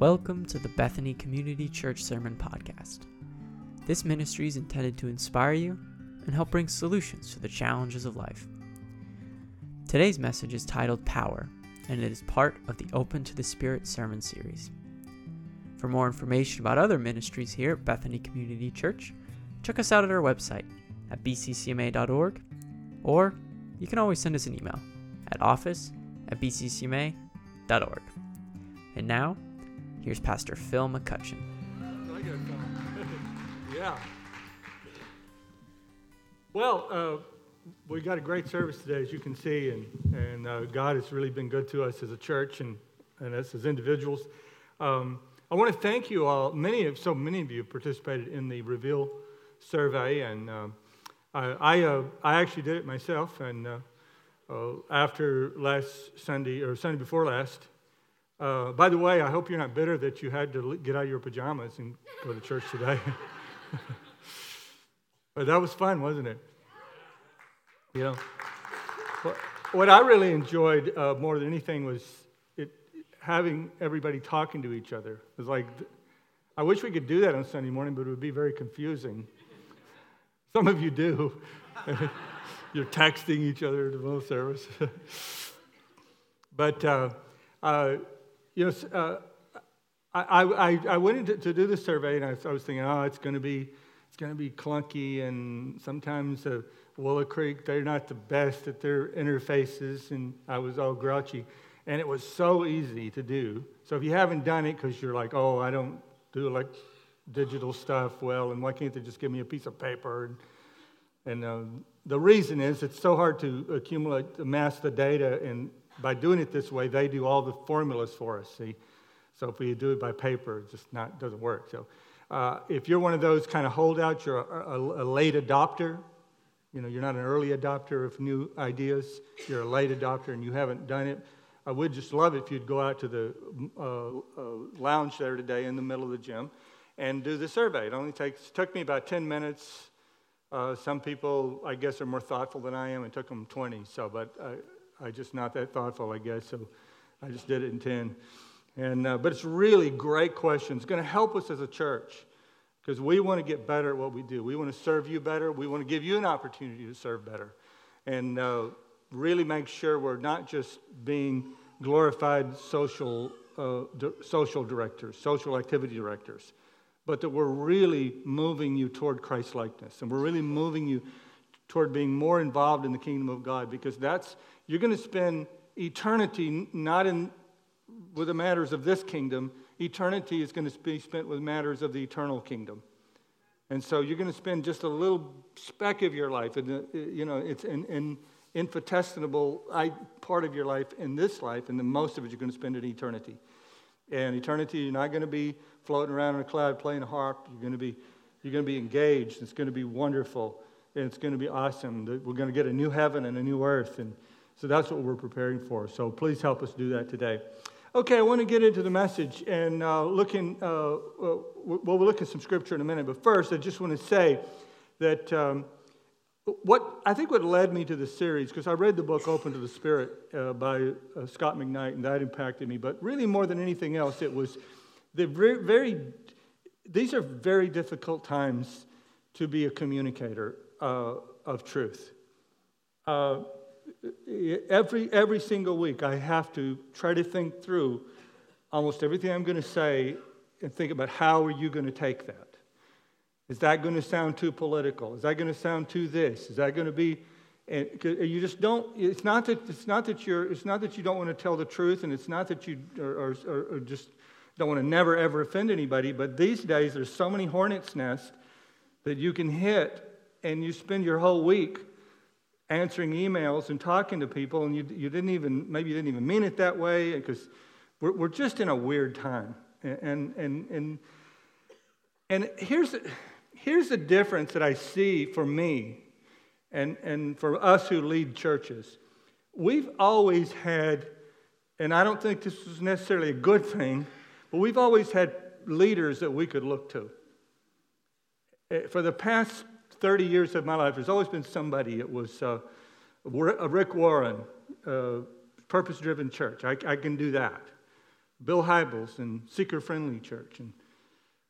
Welcome to the Bethany Community Church Sermon Podcast. This ministry is intended to inspire you and help bring solutions to the challenges of life. Today's message is titled Power, and it is part of the Open to the Spirit sermon series. For more information about other ministries here at Bethany Community Church, check us out at our website at bccma.org, or you can always send us an email at office at bccma.org. And now, here's Pastor Phil McCutcheon. Yeah. Well, uh, we got a great service today, as you can see, and, and uh, God has really been good to us as a church and, and us as individuals. Um, I want to thank you all. Many of so many of you participated in the Reveal survey, and um, I I, uh, I, actually did it myself. And uh, uh, after last Sunday or Sunday before last, uh, by the way, I hope you're not bitter that you had to get out of your pajamas and go to church today. but that was fun, wasn't it? You know, what, what I really enjoyed uh, more than anything was it, having everybody talking to each other. It was like, I wish we could do that on Sunday morning, but it would be very confusing. Some of you do. You're texting each other the middle service. but, uh, uh, you know, uh, I, I, I went into, to do the survey and I, I was thinking, oh, it's going to be it's going to be clunky and sometimes uh, Willow Creek they're not the best at their interfaces and I was all grouchy and it was so easy to do. So if you haven't done it because you're like, oh, I don't do like digital stuff well, and why can't they just give me a piece of paper? And, and uh, the reason is it's so hard to accumulate, amass the data, and by doing it this way, they do all the formulas for us. See, so if we do it by paper, it just not doesn't work. So uh, if you're one of those kind of holdouts, you're a, a, a, late adopter. You know, you're not an early adopter of new ideas. You're a late adopter, and you haven't done it. I would just love if you'd go out to the uh, uh, lounge there today in the middle of the gym and do the survey. It only takes took me about 10 minutes. Uh, some people, I guess, are more thoughtful than I am. It took them 20. So, but I, just not that thoughtful, I guess. So, I just did it in 10. And, uh, but it's really great question. It's going to help us as a church because we want to get better at what we do. We want to serve you better. We want to give you an opportunity to serve better. And uh, really make sure we're not just being glorified social, uh, social directors, social activity directors, but that we're really moving you toward Christ likeness. And we're really moving you toward being more involved in the kingdom of God because that's, you're going to spend eternity not in with the matters of this kingdom, eternity is going to be spent with matters of the eternal kingdom. And so you're going to spend just a little speck of your life, and you know, it's an, an infinitesimal part of your life in this life, and then most of it you're going to spend in eternity. And eternity, you're not going to be floating around in a cloud playing a harp. You're going to be, you're going to be engaged. It's going to be wonderful, and it's going to be awesome. We're going to get a new heaven and a new earth, and so that's what we're preparing for. So please help us do that today. Okay, I want to get into the message and uh, looking, uh, well, we'll look at some scripture in a minute, but first, I just want to say that um, what I think what led me to this series, because I read the book Open to the Spirit uh, by uh, Scot McKnight, and that impacted me, but really more than anything else, it was the very, very these are very difficult times to be a communicator uh, of truth. Every, every single week, I have to try to think through almost everything I'm going to say and think about how are you going to take that? Is that going to sound too political? Is that going to sound too this? Is that going to be and you just don't it's not that it's not that you're it's not that you don't want to tell the truth and it's not that you or just don't want to never ever offend anybody but these days there's so many hornets nests that you can hit and you spend your whole week answering emails and talking to people, and you, you didn't even, maybe you didn't even mean it that way, because we're, we're just in a weird time. And, and, and, and here's, here's the difference that I see for me and, and for us who lead churches. We've always had, and I don't think this is necessarily a good thing, but we've always had leaders that we could look to. Eh, for the past 30 years of my life, there's always been somebody. It was uh, Rick Warren, uh, Purpose Driven Church. I, I, can do that. Bill Hybels and Seeker Friendly Church, and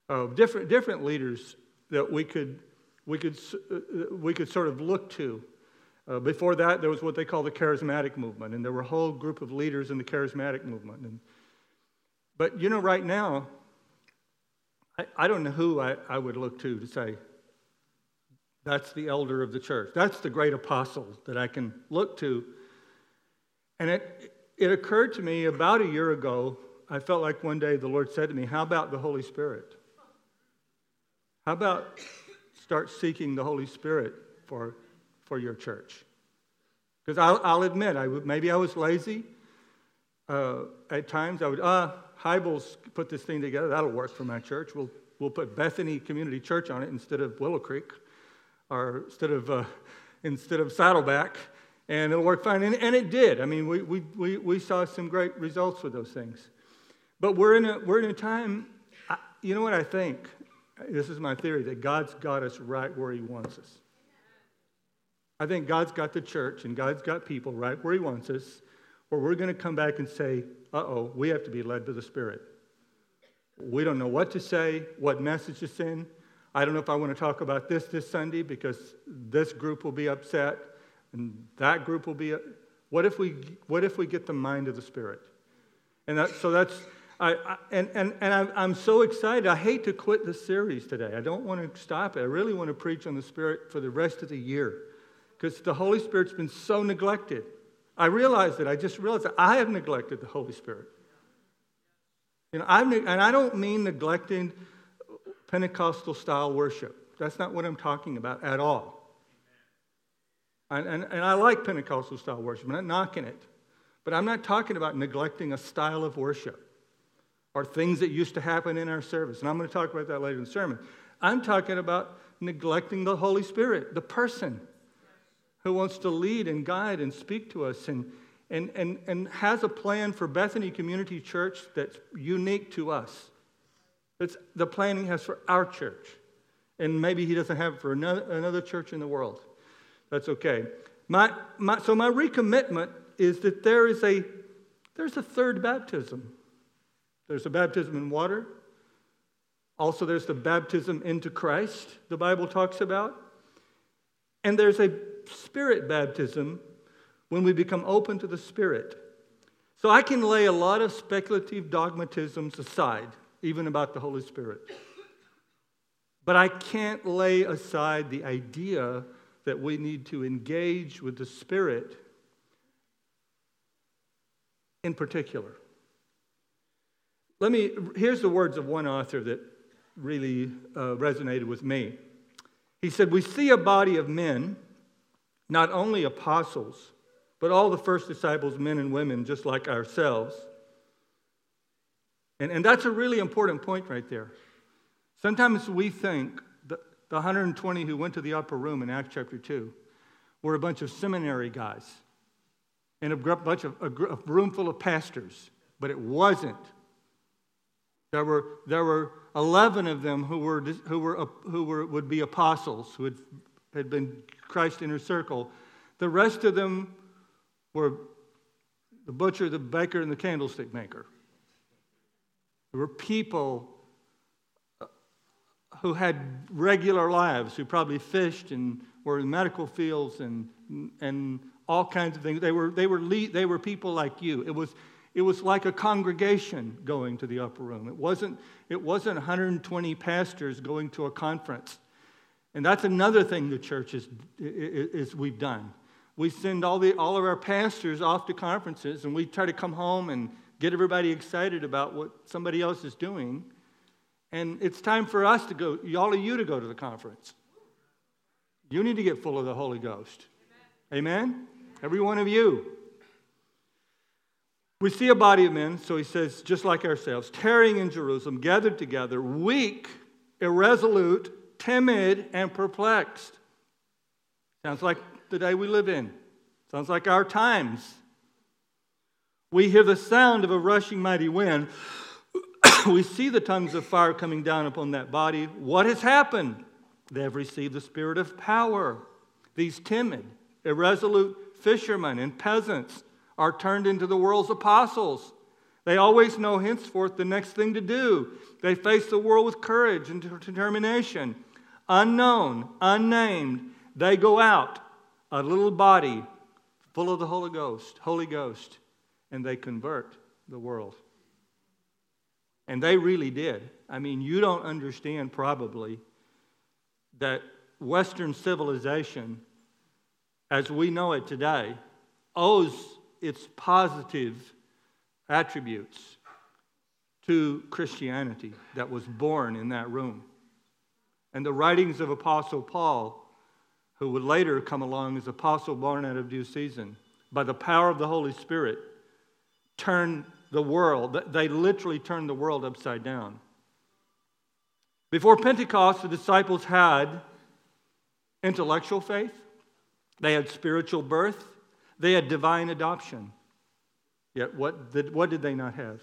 uh, different, different leaders that we could, we, could, uh, we could sort of look to. Uh, before that, there was what they call the charismatic movement, and there were a whole group of leaders in the charismatic movement. And, but you know, right now, I, I don't know who I, I would look to to say, that's the elder of the church. That's the great apostle that I can look to. And it, it occurred to me about a year ago, I felt like one day the Lord said to me, How about the Holy Spirit? How about start seeking the Holy Spirit for, for your church? Because I'll, I'll, admit, I would, maybe I was lazy. Uh, at times I would, ah, Hybels put this thing together. That'll work for my church. We'll, we'll put Bethany Community Church on it instead of Willow Creek or instead of, uh, instead of Saddleback, and it'll work fine. And, and it did. I mean, we, we, we, we saw some great results with those things. But we're in a, we're in a time, I, you know what I think? This is my theory that God's got us right where He wants us. I think God's got the church and God's got people right where He wants us, where we're going to come back and say, uh oh, we have to be led by the Spirit. We don't know what to say, what message to send. I don't know if I want to talk about this this Sunday because this group will be upset and that group will be. What if we, what if we get the mind of the Spirit? And that, so that's, I, I, and, and, and I'm, I'm so excited. I hate to quit the series today. I don't want to stop it. I really want to preach on the Spirit for the rest of the year because the Holy Spirit's been so neglected. I realize that. I just realized that I have neglected the Holy Spirit. You know, I've, and I don't mean neglecting Pentecostal style worship. That's not what I'm talking about at all. And, and, and I like Pentecostal style worship. I'm not knocking it. But I'm not talking about neglecting a style of worship or things that used to happen in our service. And I'm going to talk about that later in the sermon. I'm talking about neglecting the Holy Spirit, the person who wants to lead and guide and speak to us and, and, and, and has a plan for Bethany Community Church that's unique to us. The plan he has for our church. And maybe he doesn't have it for another, another church in the world. That's okay. My, my, so my recommitment is that there is a, there's a third baptism. There's a baptism in water. Also, there's the baptism into Christ, the Bible talks about. And there's a spirit baptism when we become open to the Spirit. So I can lay a lot of speculative dogmatisms aside even about the Holy Spirit. But I can't lay aside the idea that we need to engage with the Spirit in particular. Let me, here's the words of one author that really uh, resonated with me. He said, We see a body of men, not only apostles, but all the first disciples, men and women, just like ourselves and, and that's a really important point right there. Sometimes we think the, the 120 who went to the upper room in Acts chapter 2 were a bunch of seminary guys and a bunch of a, a room full of pastors, but it wasn't. There were, there were 11 of them who, were, who, were, who were, would be apostles, who had, had been Christ inner circle. The rest of them were the butcher, the baker, and the candlestick maker. There were people uh, who had regular lives, who probably fished and were in medical fields and, and all kinds of things. They were, they, were they were people like you. It was, it was like a congregation going to the upper room. It wasn't, it wasn't 120 pastors going to a conference. And that's another thing the church is, is we've done. We send all, the, all of our pastors off to conferences and we try to come home and get everybody excited about what somebody else is doing. And it's time for us to go, all of you to go to the conference. You need to get full of the Holy Ghost. Amen? Amen? Every one of you. We see a body of men, so he says, just like ourselves, tarrying in Jerusalem, gathered together, weak, irresolute, timid, and perplexed. Sounds like the day we live in. Sounds like our times. We hear the sound of a rushing mighty wind. we see the tongues of fire coming down upon that body. What has happened? They have received the spirit of power. These timid, irresolute fishermen and peasants are turned into the world's apostles. They always know henceforth the next thing to do. They face the world with courage and determination. Unknown, unnamed, they go out, a little body full of the Holy Ghost, Holy Ghost, and they convert the world. And they really did. I mean, you don't understand probably that Western civilization, as we know it today, owes its positive attributes to Christianity that was born in that room. And the writings of Apostle Paul, who would later come along as Apostle born out of due season, by the power of the Holy Spirit, turned the world, they literally turned the world upside down. Before Pentecost, the disciples had intellectual faith, they had spiritual birth, they had divine adoption. Yet, what did, what did they not have?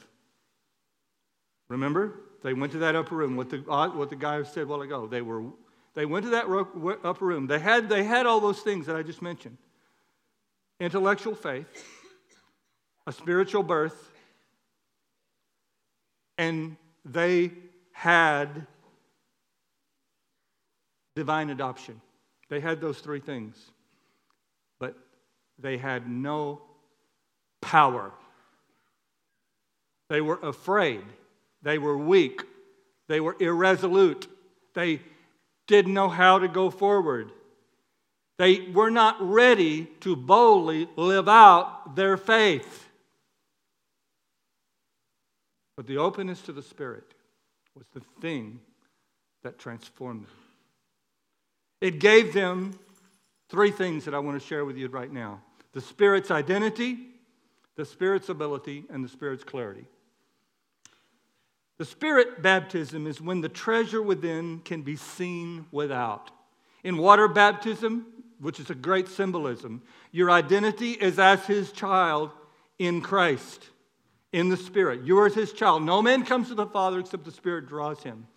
Remember? They went to that upper room. What the, uh, what the guy said a while ago. They, were, they went to that upper room. They had, they had all those things that I just mentioned intellectual faith, a spiritual birth, and they had divine adoption. They had those three things, but they had no power. They were afraid. They were weak. They were irresolute. They didn't know how to go forward. They were not ready to boldly live out their faith. But the openness to the Spirit was the thing that transformed them. It gave them three things that I want to share with you right now the Spirit's identity, the Spirit's ability, and the Spirit's clarity. The Spirit baptism is when the treasure within can be seen without. In water baptism, which is a great symbolism, your identity is as His child in Christ, in the Spirit. You are His child. No man comes to the Father except the Spirit draws him.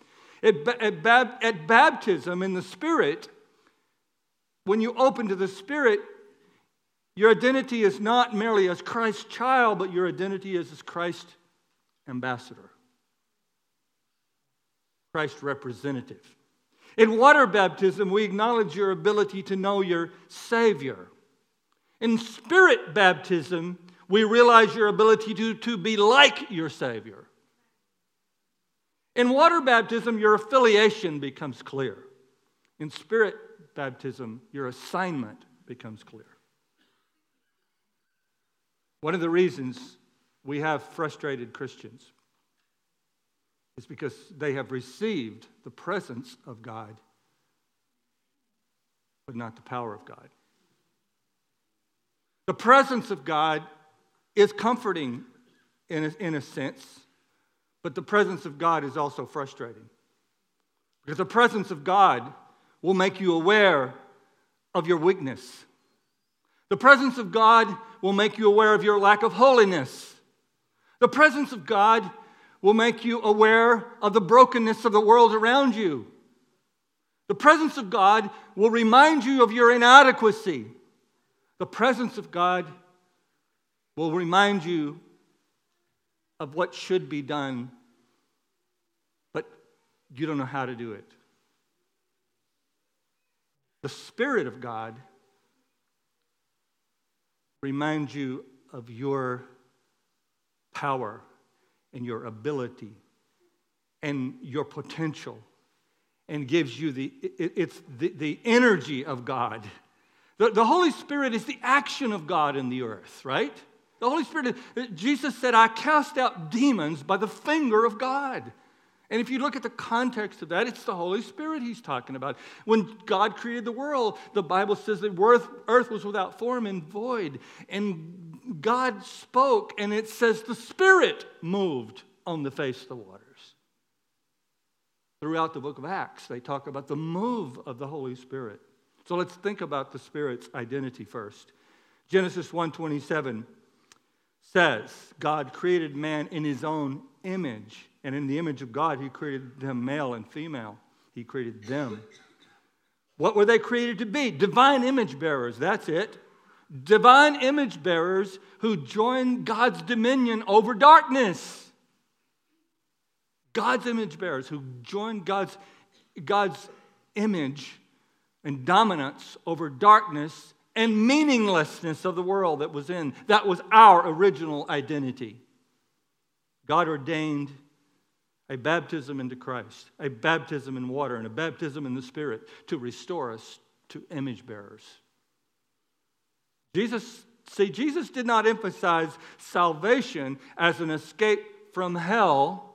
At, at, at baptism, in the Spirit, when you open to the Spirit, your identity is not merely as Christ's child, but your identity is as Christ's ambassador, Christ's representative. In water baptism, we acknowledge your ability to know your Savior. In spirit baptism, we realize your ability to, to be like your Savior. In water baptism, your affiliation becomes clear. In spirit baptism, your assignment becomes clear. One of the reasons we have frustrated Christians is because they have received the presence of God, but not the power of God. The presence of God is comforting in a, in a sense, but the presence of God is also frustrating. Because the presence of God will make you aware of your weakness. The presence of God will make you aware of your lack of holiness. The presence of God will make you aware of the brokenness of the world around you. The presence of God will remind you of your inadequacy. The presence of God will remind you of what should be done, but you don't know how to do it. The Spirit of God reminds you of your power and your ability and your potential and gives you the it's the, the energy of god the, the holy spirit is the action of god in the earth right the holy spirit uh, jesus said i cast out demons by the finger of god and if you look at the context of that, it's the Holy Spirit he's talking about. When God created the world, the Bible says that earth was without form and void. And God spoke, and it says the Spirit moved on the face of the waters. Throughout the book of Acts, they talk about the move of the Holy Spirit. So let's think about the Spirit's identity first. Genesis 1:27 says, God created man in his own image. And in the image of God, He created them male and female. He created them. What were they created to be? Divine image bearers. That's it. divine image bearers who join God's dominion over darkness. God's image bearers who join God's, God's image and dominance over darkness and meaninglessness of the world that was in. That was our original identity. God ordained a baptism into Christ, a baptism in water, and a baptism in the Spirit to restore us to image bearers. Jesus, see, Jesus did not emphasize salvation as an escape from hell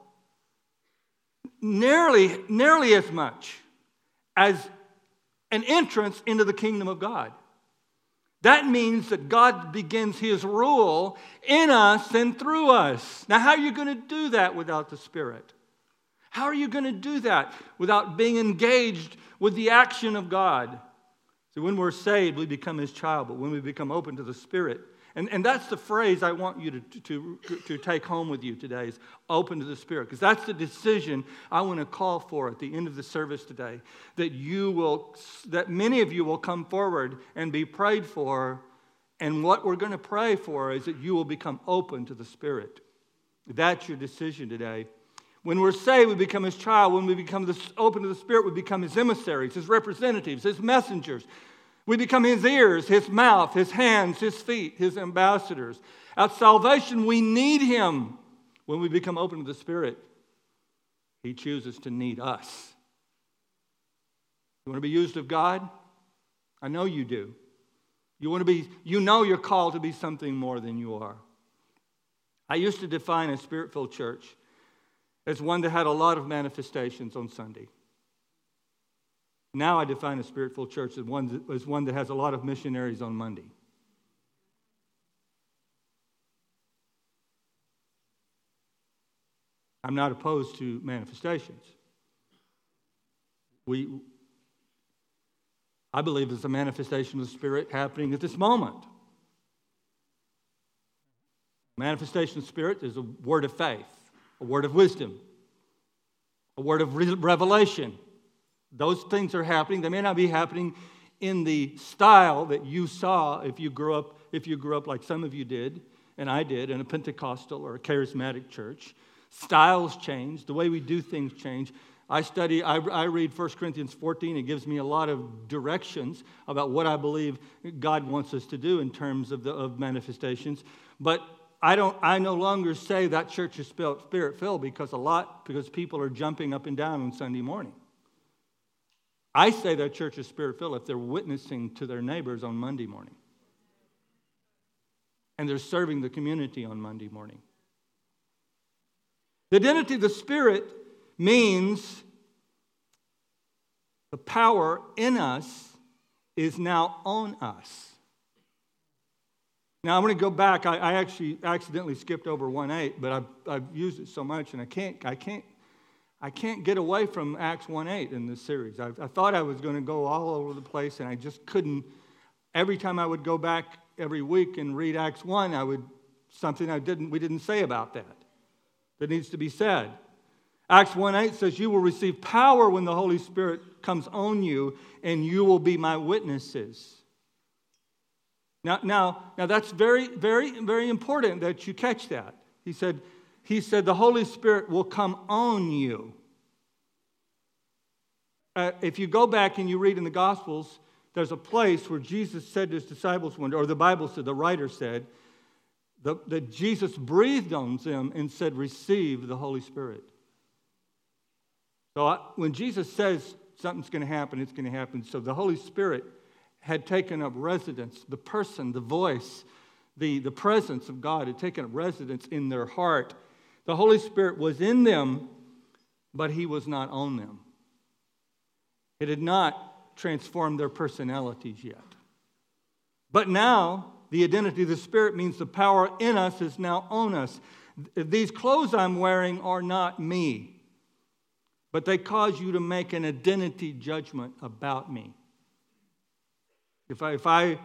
nearly, nearly as much as an entrance into the kingdom of God. That means that God begins his rule in us and through us. Now, how are you going to do that without the Spirit? How are you going to do that without being engaged with the action of God? See, when we're saved, we become his child, but when we become open to the Spirit, and, and that's the phrase I want you to, to, to take home with you today is open to the Spirit. Because that's the decision I want to call for at the end of the service today. That you will, that many of you will come forward and be prayed for. And what we're going to pray for is that you will become open to the Spirit. That's your decision today. When we're saved, we become his child. When we become open to the Spirit, we become his emissaries, his representatives, his messengers. We become his ears, his mouth, his hands, his feet, his ambassadors. At salvation, we need him. When we become open to the Spirit, he chooses to need us. You want to be used of God? I know you do. You want to be, you know you're called to be something more than you are. I used to define a spirit filled church as one that had a lot of manifestations on Sunday. Now I define a spirit filled church as one, as one that has a lot of missionaries on Monday. I'm not opposed to manifestations. We, I believe there's a manifestation of the Spirit happening at this moment. Manifestation of Spirit is a word of faith, a word of wisdom, a word of revelation, those things are happening. They may not be happening in the style that you saw if you grew up, if you grew up like some of you did, and I did, in a Pentecostal or a charismatic church. Styles change, the way we do things change. I study, I, I read 1 Corinthians 14. It gives me a lot of directions about what I believe God wants us to do in terms of, the, of manifestations. But I don't I no longer say that church is spirit filled because a lot because people are jumping up and down on Sunday morning. I say that church is spirit filled if they're witnessing to their neighbors on Monday morning. And they're serving the community on Monday morning. The identity of the Spirit means the power in us is now on us. Now I'm going to go back. I, I actually accidentally skipped over 1 8, but I've, I've used it so much and I can't, I can't I can't get away from Acts 1 8 in this series. I, I thought I was going to go all over the place, and I just couldn't. Every time I would go back every week and read Acts 1, I would something I didn't, we didn't say about that that needs to be said. Acts 1 8 says, You will receive power when the Holy Spirit comes on you, and you will be my witnesses. Now, now, now that's very, very, very important that you catch that. He said, he said, The Holy Spirit will come on you. Uh, if you go back and you read in the Gospels, there's a place where Jesus said to his disciples one or the Bible said, the writer said, that Jesus breathed on them and said, Receive the Holy Spirit. So I, when Jesus says something's going to happen, it's going to happen. So the Holy Spirit had taken up residence, the person, the voice, the, the presence of God had taken up residence in their heart. The Holy Spirit was in them, but He was not on them. It had not transformed their personalities yet. But now, the identity of the Spirit means the power in us is now on us. These clothes I'm wearing are not me, but they cause you to make an identity judgment about me. If I, if I,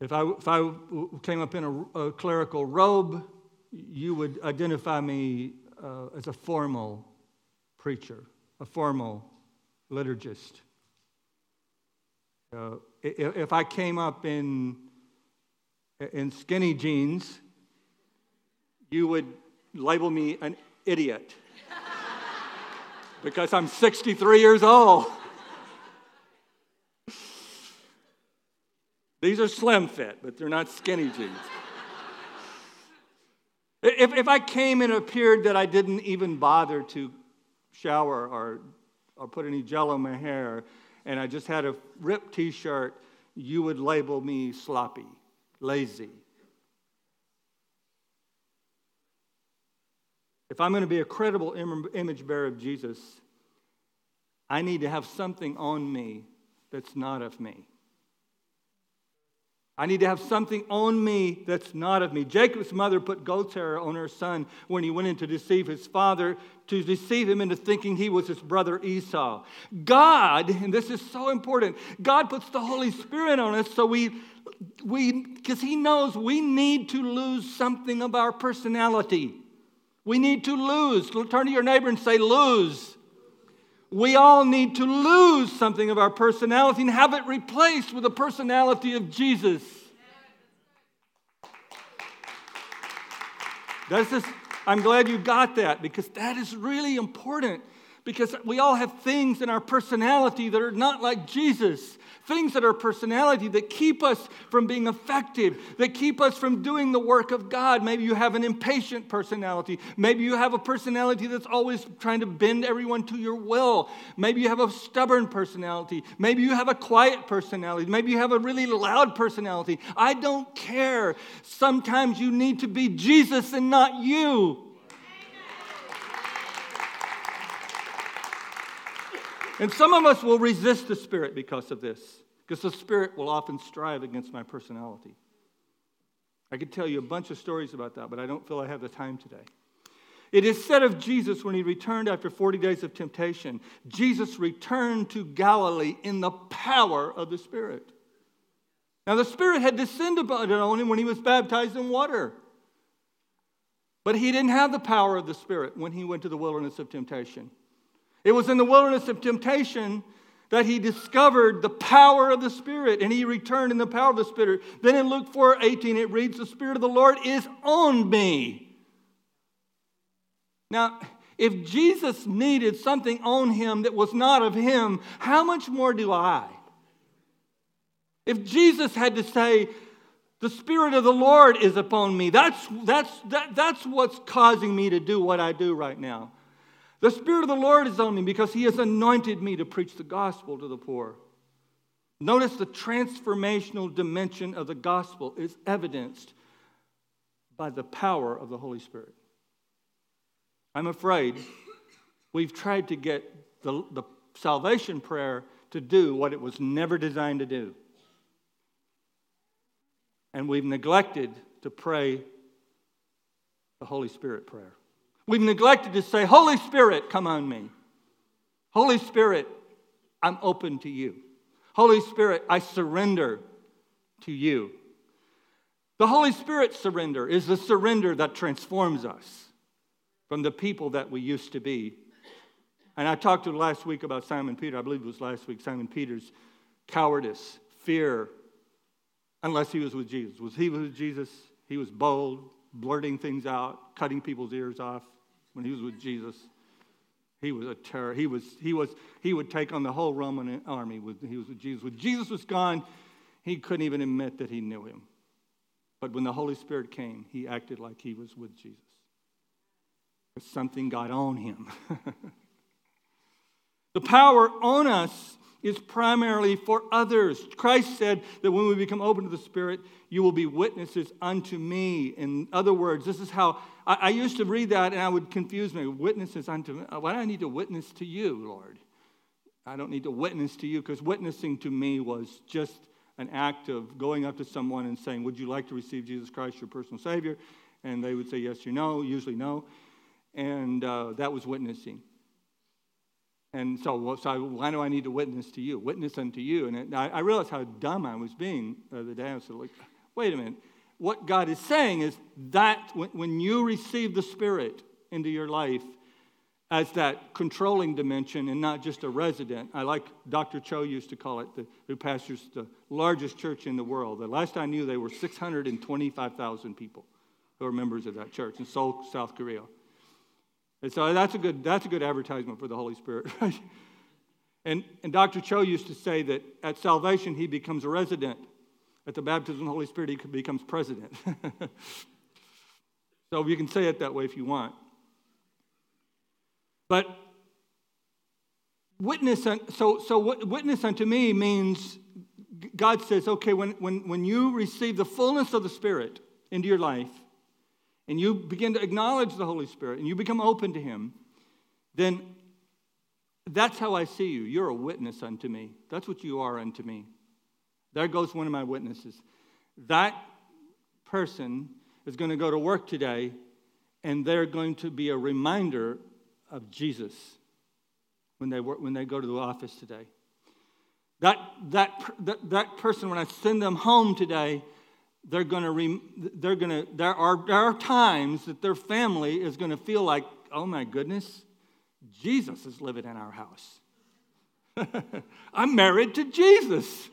if I, if I came up in a, a clerical robe, you would identify me uh, as a formal preacher, a formal liturgist. Uh, if I came up in in skinny jeans, you would label me an idiot because I'm 63 years old. These are slim fit, but they're not skinny jeans. If, if I came and appeared that I didn't even bother to shower or, or put any gel in my hair, and I just had a ripped t shirt, you would label me sloppy, lazy. If I'm going to be a credible image bearer of Jesus, I need to have something on me that's not of me. I need to have something on me that's not of me. Jacob's mother put goat's hair on her son when he went in to deceive his father, to deceive him into thinking he was his brother Esau. God, and this is so important, God puts the Holy Spirit on us so we, we because he knows we need to lose something of our personality. We need to lose. Turn to your neighbor and say, lose. We all need to lose something of our personality and have it replaced with the personality of Jesus. That's just, I'm glad you got that because that is really important because we all have things in our personality that are not like Jesus things that are personality that keep us from being effective, that keep us from doing the work of God. Maybe you have an impatient personality. Maybe you have a personality that's always trying to bend everyone to your will. Maybe you have a stubborn personality. Maybe you have a quiet personality. Maybe you have a really loud personality. I don't care. Sometimes you need to be Jesus and not you. And some of us will resist the Spirit because of this, because the Spirit will often strive against my personality. I could tell you a bunch of stories about that, but I don't feel I have the time today. It is said of Jesus when he returned after 40 days of temptation, Jesus returned to Galilee in the power of the Spirit. Now, the Spirit had descended on him when he was baptized in water. But he didn't have the power of the Spirit when he went to the wilderness of temptation. It was in the wilderness of temptation that he discovered the power of the Spirit and he returned in the power of the Spirit. Then in Luke 4 18, it reads, The Spirit of the Lord is on me. Now, if Jesus needed something on him that was not of him, how much more do I? If Jesus had to say, the Spirit of the Lord is upon me. That's, that's, that, that's what's causing me to do what I do right now. The Spirit of the Lord is on me because He has anointed me to preach the gospel to the poor. Notice the transformational dimension of the gospel is evidenced by the power of the Holy Spirit. I'm afraid we've tried to get the, the salvation prayer to do what it was never designed to do. And we've neglected to pray the Holy Spirit prayer. We've neglected to say, Holy Spirit, come on me. Holy Spirit, I'm open to you. Holy Spirit, I surrender to you. The Holy Spirit surrender is the surrender that transforms us from the people that we used to be. And I talked to last week about Simon Peter, I believe it was last week, Simon Peter's cowardice, fear, unless he was with Jesus. Was he with Jesus? He was bold, blurting things out, cutting people's ears off when he was with Jesus. He was a terror. He, was, he, was, he would take on the whole Roman army. With, he was with Jesus. When Jesus was gone, he couldn't even admit that he knew him. But when the Holy Spirit came, he acted like he was with Jesus. Something got on him. the power on us is primarily for others. Christ said that when we become open to the Spirit, you will be witnesses unto me. In other words, this is how I, I used to read that and I would confuse me. Witnesses unto me. Why do I need to witness to you, Lord? I don't need to witness to you because witnessing to me was just an act of going up to someone and saying, Would you like to receive Jesus Christ, your personal Savior? And they would say yes or no, usually no. And uh, that was witnessing. And so, so why do I need to witness to you? Witness unto you. And it, I, I, realized how dumb I was being the other day. I was like, wait a minute. What God is saying is that when, when you receive the Spirit into your life, as that controlling dimension and not just a resident. I like Dr. Cho used to call it, the, who pastors the largest church in the world. The last I knew, they were 625,000 people who are members of that church in Seoul, South Korea. And so that's a good, that's a good advertisement for the Holy Spirit, right? And, and Dr. Cho used to say that at salvation, he becomes a resident. At the baptism of the Holy Spirit, he becomes president. so you can say it that way if you want. But witness, so, so witness unto me means God says, okay, when, when, when you receive the fullness of the Spirit into your life, and you begin to acknowledge the Holy Spirit, and you become open to Him, then that's how I see you. You're a witness unto me. That's what you are unto me. There goes one of my witnesses. That person is going to go to work today, and they're going to be a reminder of Jesus when they, work, when they go to the office today. That, that, that, that person, when I send them home today, they're going to, re- they're going to, there are, there are times that their family is going to feel like, oh my goodness, Jesus is living in our house. I'm married to Jesus.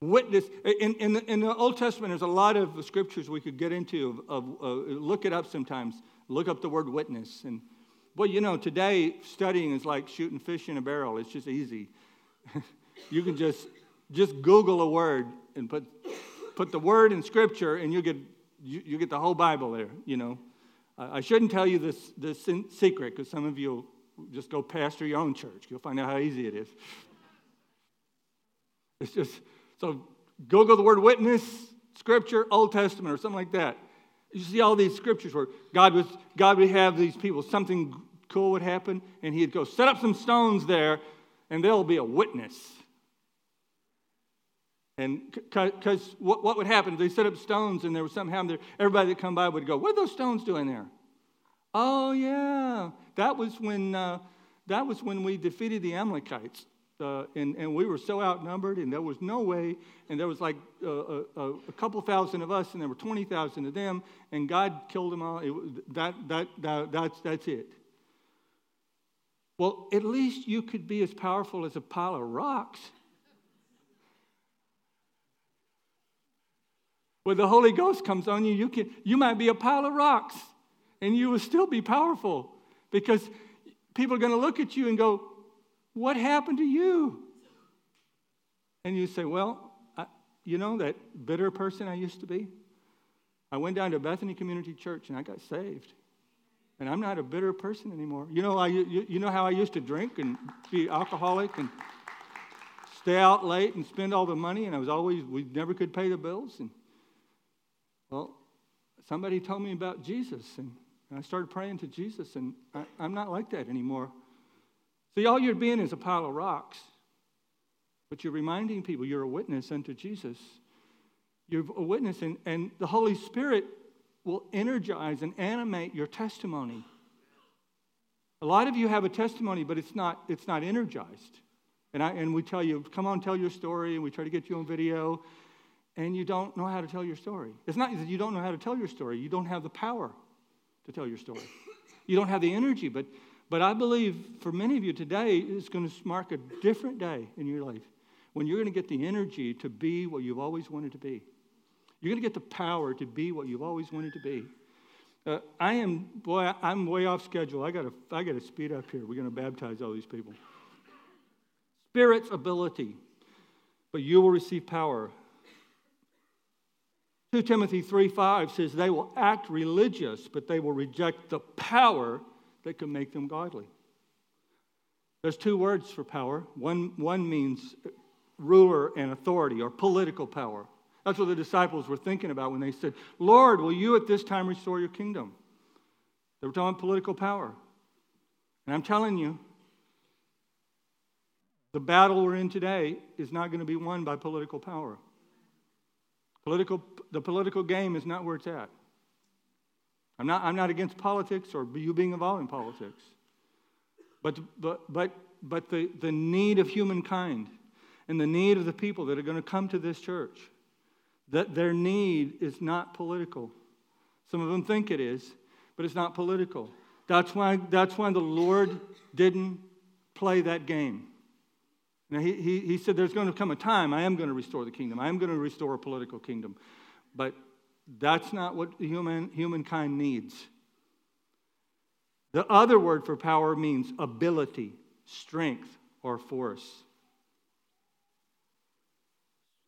witness. In, in, the, in the Old Testament, there's a lot of scriptures we could get into. Of, of uh, look it up sometimes. Look up the word witness. And, well, you know, today studying is like shooting fish in a barrel. It's just easy. you can just, just Google a word and put, put the word in scripture, and you get, you, you get the whole Bible there, you know. I shouldn't tell you this, this secret because some of you just go pastor your own church. You'll find out how easy it is. It's just so Google the word witness, scripture, Old Testament, or something like that. You see all these scriptures where God, was, God would have these people, something cool would happen, and he'd go set up some stones there, and there'll be a witness. And because what, what would happen? They set up stones, and there was happening there. Everybody that come by would go, "What are those stones doing there?" Oh yeah, that was when uh, that was when we defeated the Amalekites. Uh, and, and we were so outnumbered, and there was no way. And there was like uh, a, a, a, couple thousand of us, and there were 20,000 of them, and God killed them all. It, that, that, that, that's, that's it. Well, at least you could be as powerful as a pile of rocks. When the Holy Ghost comes on you, you, can, you might be a pile of rocks, and you will still be powerful because people are going to look at you and go, what happened to you? And you say, Well, I, you know that bitter person I used to be? I went down to Bethany Community Church and I got saved. And I'm not a bitter person anymore. You know, I, you, you know how I used to drink and be alcoholic and stay out late and spend all the money, and I was always, we never could pay the bills. And, well, somebody told me about Jesus, and I started praying to Jesus, and I, I'm not like that anymore. See, all you're being is a pile of rocks, but you're reminding people you're a witness unto Jesus. You're a witness, and, and the Holy Spirit will energize and animate your testimony. A lot of you have a testimony, but it's not, it's not energized. And, I, and we tell you, come on, tell your story, and we try to get you on video, and you don't know how to tell your story. It's not that you don't know how to tell your story, you don't have the power to tell your story. You don't have the energy, but but I believe for many of you today, it's going to mark a different day in your life when you're going to get the energy to be what you've always wanted to be. You're going to get the power to be what you've always wanted to be. Uh, I am, boy, I'm way off schedule. I got I to speed up here. We're going to baptize all these people. Spirit's ability, but you will receive power. 2 Timothy 3:5 says, They will act religious, but they will reject the power that can make them godly. There's two words for power. One, one means ruler and authority or political power. That's what the disciples were thinking about when they said, Lord, will you at this time restore your kingdom? They were talking political power. And I'm telling you, the battle we're in today is not going to be won by political power. Political, the political game is not where it's at. I'm not, I'm not against politics or you being involved in politics. But, but, but, but the, the need of humankind and the need of the people that are going to come to this church, that their need is not political. Some of them think it is, but it's not political. That's why, that's why the Lord didn't play that game. Now, he, he, he said, There's going to come a time I am going to restore the kingdom. I am going to restore a political kingdom. But that's not what human, humankind needs. The other word for power means ability, strength, or force.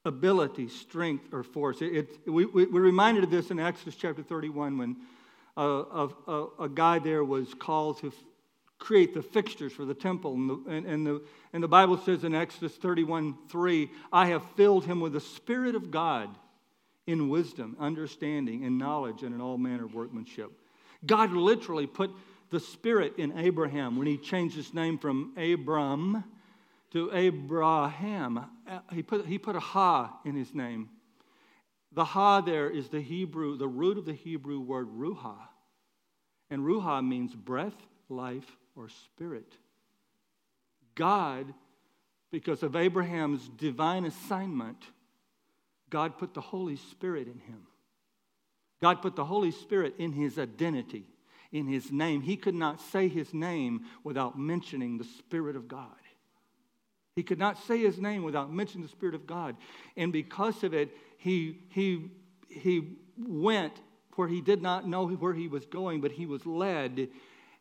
Ability, strength, or force. It, it, we, we, we're reminded of this in Exodus chapter 31 when uh, a, a, uh, a guy there was called to create the fixtures for the temple. And the, and, and, the, and the Bible says in Exodus 31 3, I have filled him with the Spirit of God in wisdom, understanding, and knowledge, and in all manner of workmanship. God literally put the Spirit in Abraham when he changed his name from Abram to Abraham. Uh, he put, he put a ha in his name. The ha there is the Hebrew, the root of the Hebrew word ruha. And ruha means breath, life, or spirit. God, because of Abraham's divine assignment, God put the Holy Spirit in him. God put the Holy Spirit in his identity, in his name. He could not say his name without mentioning the Spirit of God. He could not say his name without mentioning the Spirit of God. And because of it, he, he, he went where he did not know where he was going, but he was led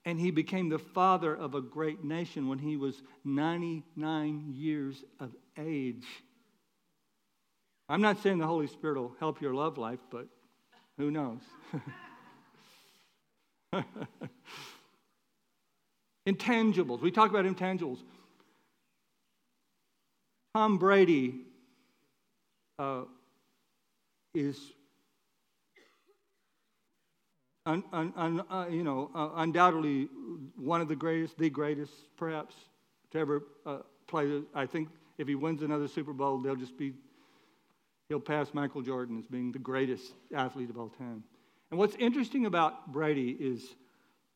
and he became the father of a great nation when he was 99 years of age. I'm not saying the Holy Spirit will help your love life, but who knows? intangibles. We talk about intangibles. Tom Brady uh, is un, un, un, uh, you know, uh, undoubtedly one of the greatest, the greatest, perhaps, to ever uh, play. I think if he wins another Super Bowl, they'll just be, he'll pass Michael Jordan as being the greatest athlete of all time. And what's interesting about Brady is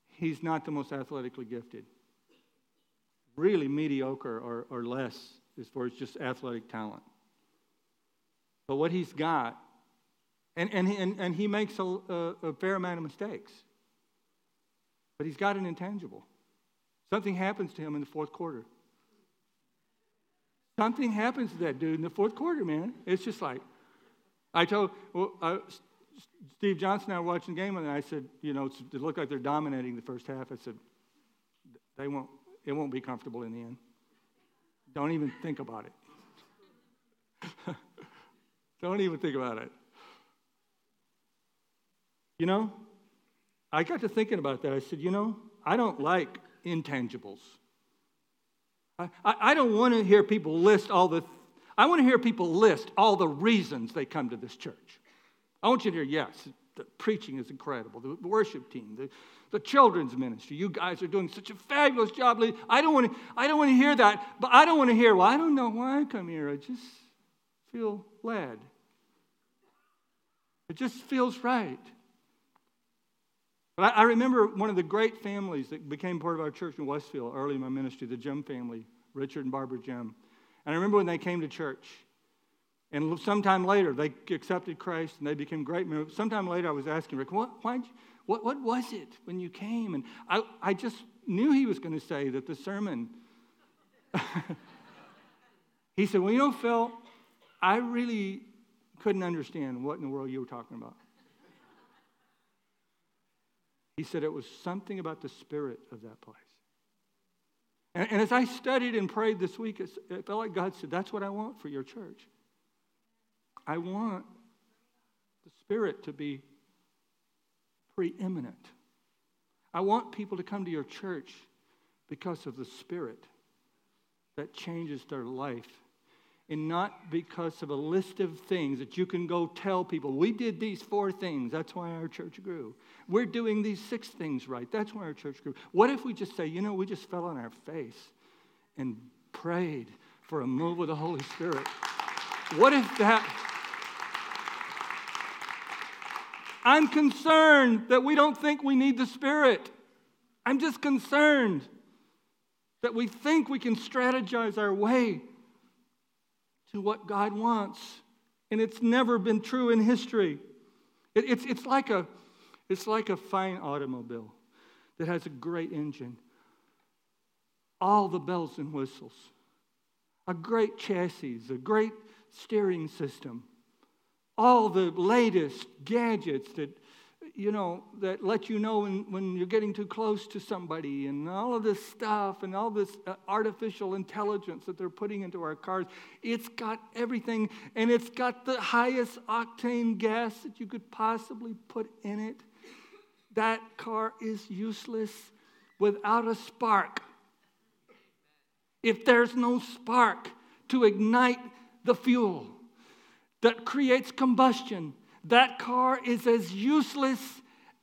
he's not the most athletically gifted. Really mediocre or, or less as far as just athletic talent. But what he's got and, and, and, and he makes a, a, a fair amount of mistakes. But he's got an intangible. Something happens to him in the fourth quarter. Something happens to that dude in the fourth quarter, man. It's just like, I told well, uh, Steve Johnson and I were watching the game, and I said, you know, it looked like they're dominating the first half. I said, they won't, it won't be comfortable in the end. Don't even think about it. Don't even think about it. You know, I got to thinking about that. I said, you know, I don't like intangibles. I, I, I don't want to hear people list all the, I want to hear people list all the reasons they come to this church. I want you to hear, yes, the preaching is incredible, the worship team, the, the children's ministry. You guys are doing such a fabulous job. I don't want to, I don't want to hear that, but I don't want to hear, well, I don't know why I come here. I just feel led. It just feels right. But I, I remember one of the great families that became part of our church in Westfield early in my ministry, the Jim family, Richard and Barbara Jim. And I remember when they came to church. And sometime later, they accepted Christ and they became great members. Sometime later, I was asking Rick, what, why what, what was it when you came? And I, I just knew he was going to say that the sermon. he said, Well, you know, Phil, I really couldn't understand what in the world you were talking about. He said it was something about the spirit of that place. And, and as I studied and prayed this week, it felt like God said, That's what I want for your church. I want the spirit to be preeminent. I want people to come to your church because of the spirit that changes their life and not because of a list of things that you can go tell people. We did these four things. That's why our church grew. We're doing these six things right. That's why our church grew. What if we just say, you know, we just fell on our face and prayed for a move of the Holy Spirit? What if that. I'm concerned that we don't think we need the Spirit. I'm just concerned that we think we can strategize our way to what God wants. And it's never been true in history. It, it's, it's like a, It's like a fine automobile that has a great engine, all the bells and whistles, a great chassis, a great steering system, all the latest gadgets that you know, that let you know when, when you're getting too close to somebody, and all of this stuff, and all this uh, artificial intelligence that they're putting into our cars. It's got everything, and it's got the highest octane gas that you could possibly put in it. That car is useless without a spark. If there's no spark to ignite the fuel that creates combustion, that car is as useless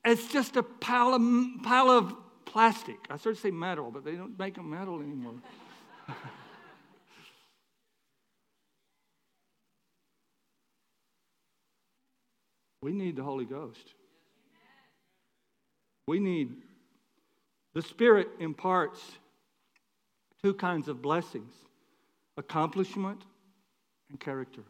as just a pile of, pile of plastic. I started to say metal, but they don't make them metal anymore. we need the Holy Ghost. We need the Spirit imparts two kinds of blessings accomplishment and character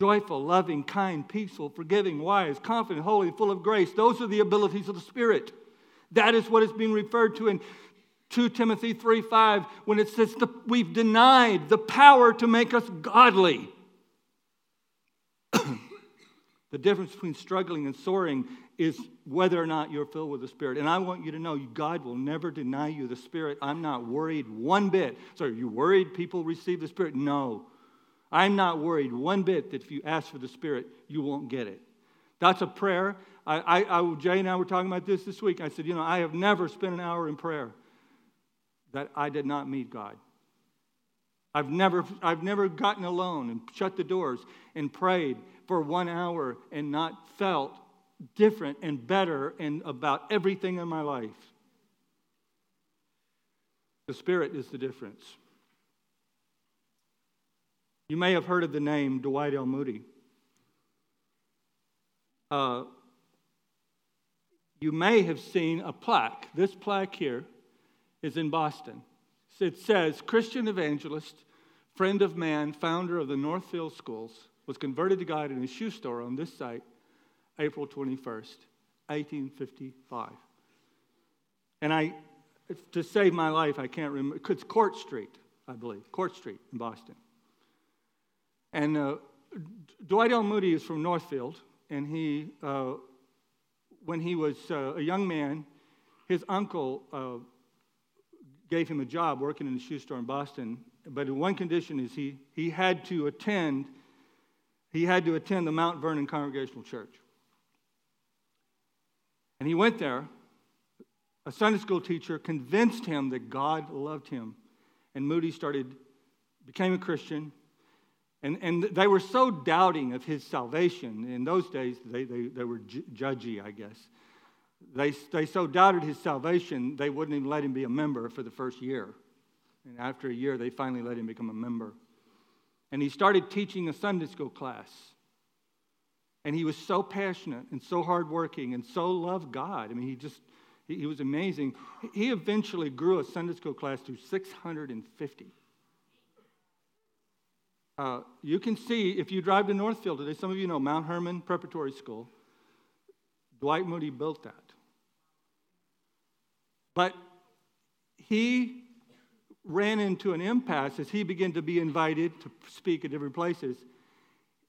joyful, loving, kind, peaceful, forgiving, wise, confident, holy, full of grace. Those are the abilities of the Spirit. That is what is being referred to in 2 Timothy 3 5 when it says the, we've denied the power to make us godly. the difference between struggling and soaring is whether or not you're filled with the Spirit. And I want you to know God will never deny you the Spirit. I'm not worried one bit. So, are you worried people receive the Spirit? No. I'm not worried one bit that if you ask for the Spirit, you won't get it. That's a prayer. I, I, I, Jay and I were talking about this this week. I said, You know, I have never spent an hour in prayer that I did not meet God. I've never, I've never gotten alone and shut the doors and prayed for one hour and not felt different and better and about everything in my life. The Spirit is the difference. You may have heard of the name Dwight L. Moody. Uh, you may have seen a plaque. This plaque here is in Boston. It says Christian evangelist, friend of man, founder of the Northfield Schools, was converted to God in a shoe store on this site, April 21st, 1855. And I, to save my life, I can't remember. It's Court Street, I believe. Court Street in Boston. And uh, Dwight L. Moody is from Northfield, and he, uh, when he was uh, a young man, his uncle uh, gave him a job working in a shoe store in Boston. But one condition is he, he had to attend he had to attend the Mount Vernon Congregational Church. And he went there. A Sunday school teacher convinced him that God loved him. And Moody started, became a Christian, and, and they were so doubting of his salvation. In those days, they, they, they were ju- judgy, I guess. They, they so doubted his salvation, they wouldn't even let him be a member for the first year. And after a year, they finally let him become a member. And he started teaching a Sunday school class. And he was so passionate and so hardworking and so loved God. I mean, he just, he, he was amazing. He eventually grew a Sunday school class to 650. Uh, you can see if you drive to Northfield today, some of you know Mount Hermon Preparatory School. Dwight Moody built that. But he ran into an impasse as he began to be invited to speak at different places.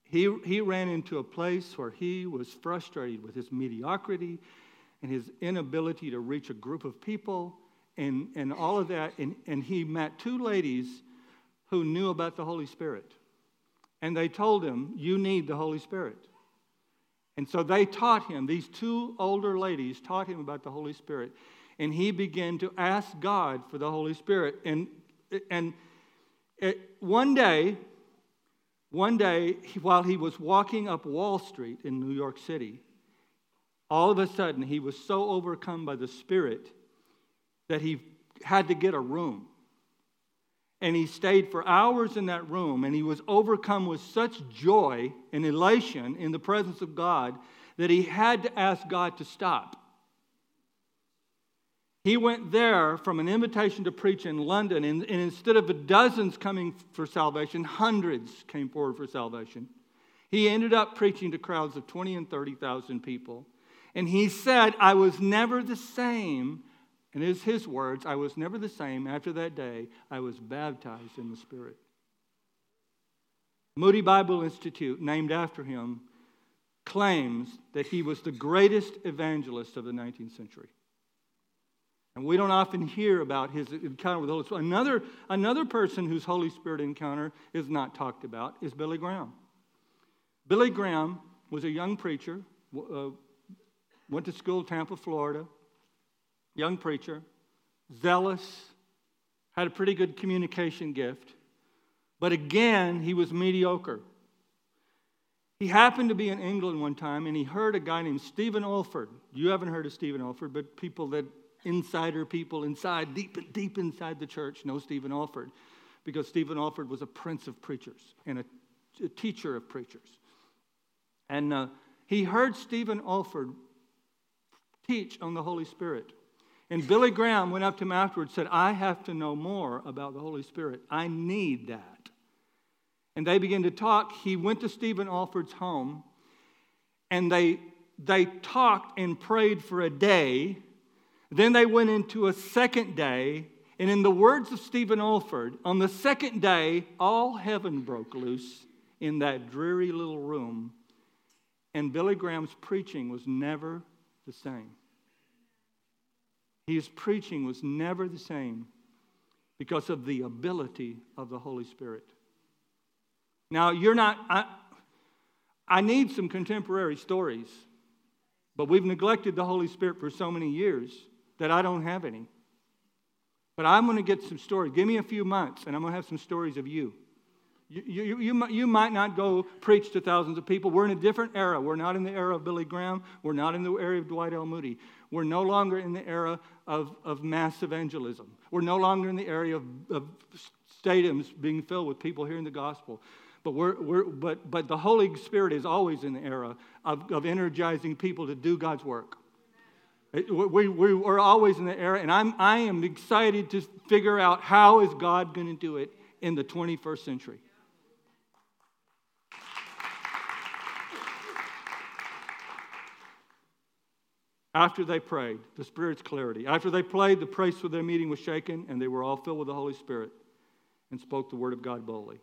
He, he ran into a place where he was frustrated with his mediocrity and his inability to reach a group of people and, and all of that. And, and he met two ladies who knew about the Holy Spirit. And they told him, You need the Holy Spirit. And so they taught him, these two older ladies taught him about the Holy Spirit. And he began to ask God for the Holy Spirit. And, and it, one day, one day, while he was walking up Wall Street in New York City, all of a sudden he was so overcome by the Spirit that he had to get a room. And he stayed for hours in that room, and he was overcome with such joy and elation in the presence of God that he had to ask God to stop. He went there from an invitation to preach in London, and, and instead of dozens coming for salvation, hundreds came forward for salvation. He ended up preaching to crowds of 20 and 30,000 people. And he said, I was never the same. And it's his words, I was never the same after that day. I was baptized in the Spirit. Moody Bible Institute, named after him, claims that he was the greatest evangelist of the 19th century. And we don't often hear about his encounter with the Holy Spirit. Another, another person whose Holy Spirit encounter is not talked about is Billy Graham. Billy Graham was a young preacher, uh, went to school in Tampa, Florida, young preacher, zealous, had a pretty good communication gift, but again, he was mediocre. He happened to be in England one time and he heard a guy named Stephen Olford. You haven't heard of Stephen Olford, but people that insider people inside, deep, deep inside the church, know Stephen Olford because Stephen Olford was a prince of preachers and a, a teacher of preachers. And uh, he heard Stephen Olford teach on the Holy Spirit. And Billy Graham went up to him afterwards and said, I have to know more about the Holy Spirit. I need that. And they began to talk. He went to Stephen Olford's home and they, they talked and prayed for a day then they went into a second day, and in the words of Stephen Olford, on the second day, all heaven broke loose in that dreary little room, and Billy Graham's preaching was never the same. His preaching was never the same because of the ability of the Holy Spirit. Now, you're not, I, I need some contemporary stories, but we've neglected the Holy Spirit for so many years that I don't have any. But I'm going to get some stories. Give me a few months, and I'm going to have some stories of you. You, you, you, you, might not go preach to thousands of people. We're in a different era. We're not in the era of Billy Graham. We're not in the era of Dwight L. Moody. We're no longer in the era of, of mass evangelism. We're no longer in the area of, of stadiums being filled with people hearing the gospel. But, we're, we're, but, but the Holy Spirit is always in the era of, of energizing people to do God's work. We, we, we're always in the era, and I'm, I am excited to figure out how is God going to do it in the 21st century. After they prayed, the Spirit's clarity. After they prayed, the place for their meeting was shaken, and they were all filled with the Holy Spirit and spoke the word of God boldly.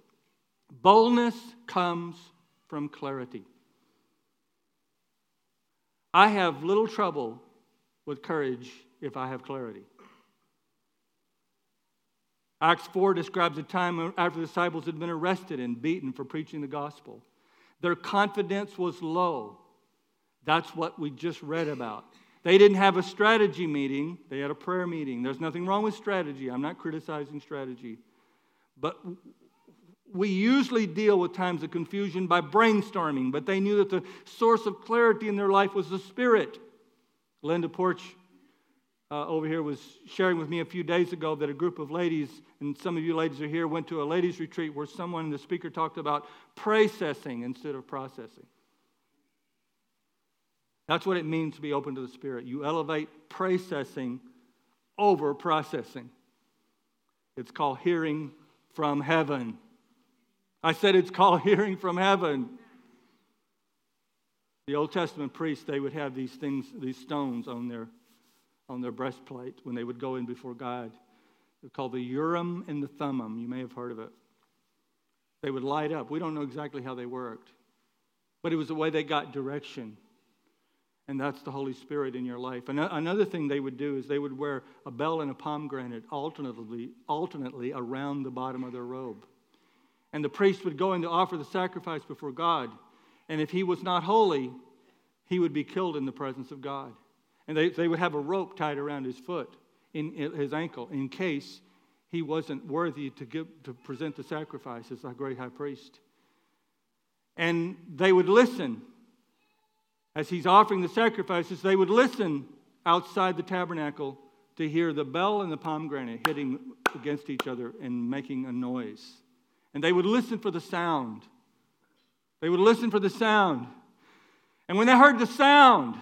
Boldness comes from clarity. I have little trouble with courage if I have clarity. Acts 4 describes a time after the disciples had been arrested and beaten for preaching the gospel. Their confidence was low. That's what we just read about. They didn't have a strategy meeting, they had a prayer meeting. There's nothing wrong with strategy. I'm not criticizing strategy. But we usually deal with times of confusion by brainstorming, but they knew that the source of clarity in their life was the Spirit. Linda Porch uh, over here was sharing with me a few days ago that a group of ladies, and some of you ladies are here, went to a ladies' retreat where someone, the speaker, talked about processing instead of processing. That's what it means to be open to the Spirit. You elevate processing over processing. It's called hearing from heaven. I said it's called hearing from heaven. The Old Testament priests, they would have these things, these stones on their, on their breastplate when they would go in before God. They're called the Urim and the Thummim. You may have heard of it. They would light up. We don't know exactly how they worked, but it was the way they got direction. And that's the Holy Spirit in your life. And Another thing they would do is they would wear a bell and a pomegranate alternately, alternately around the bottom of their robe. And the priest would go in to offer the sacrifice before God. And if he was not holy, he would be killed in the presence of God. And they, they would have a rope tied around his foot, in, in his ankle, in case he wasn't worthy to, give, to present the sacrifice as a great high priest. And they would listen as he's offering the sacrifices, they would listen outside the tabernacle to hear the bell and the pomegranate hitting against each other and making a noise. And they would listen for the sound. They would listen for the sound. And when they heard the sound,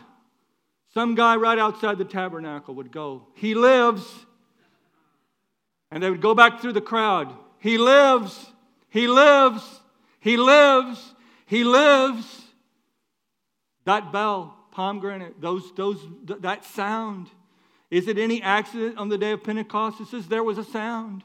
some guy right outside the tabernacle would go, He lives. And they would go back through the crowd. He lives. He lives. He lives. He lives. That bell, pomegranate, those, those, th- that sound. Is it any accident on the day of Pentecost? It says there was a sound.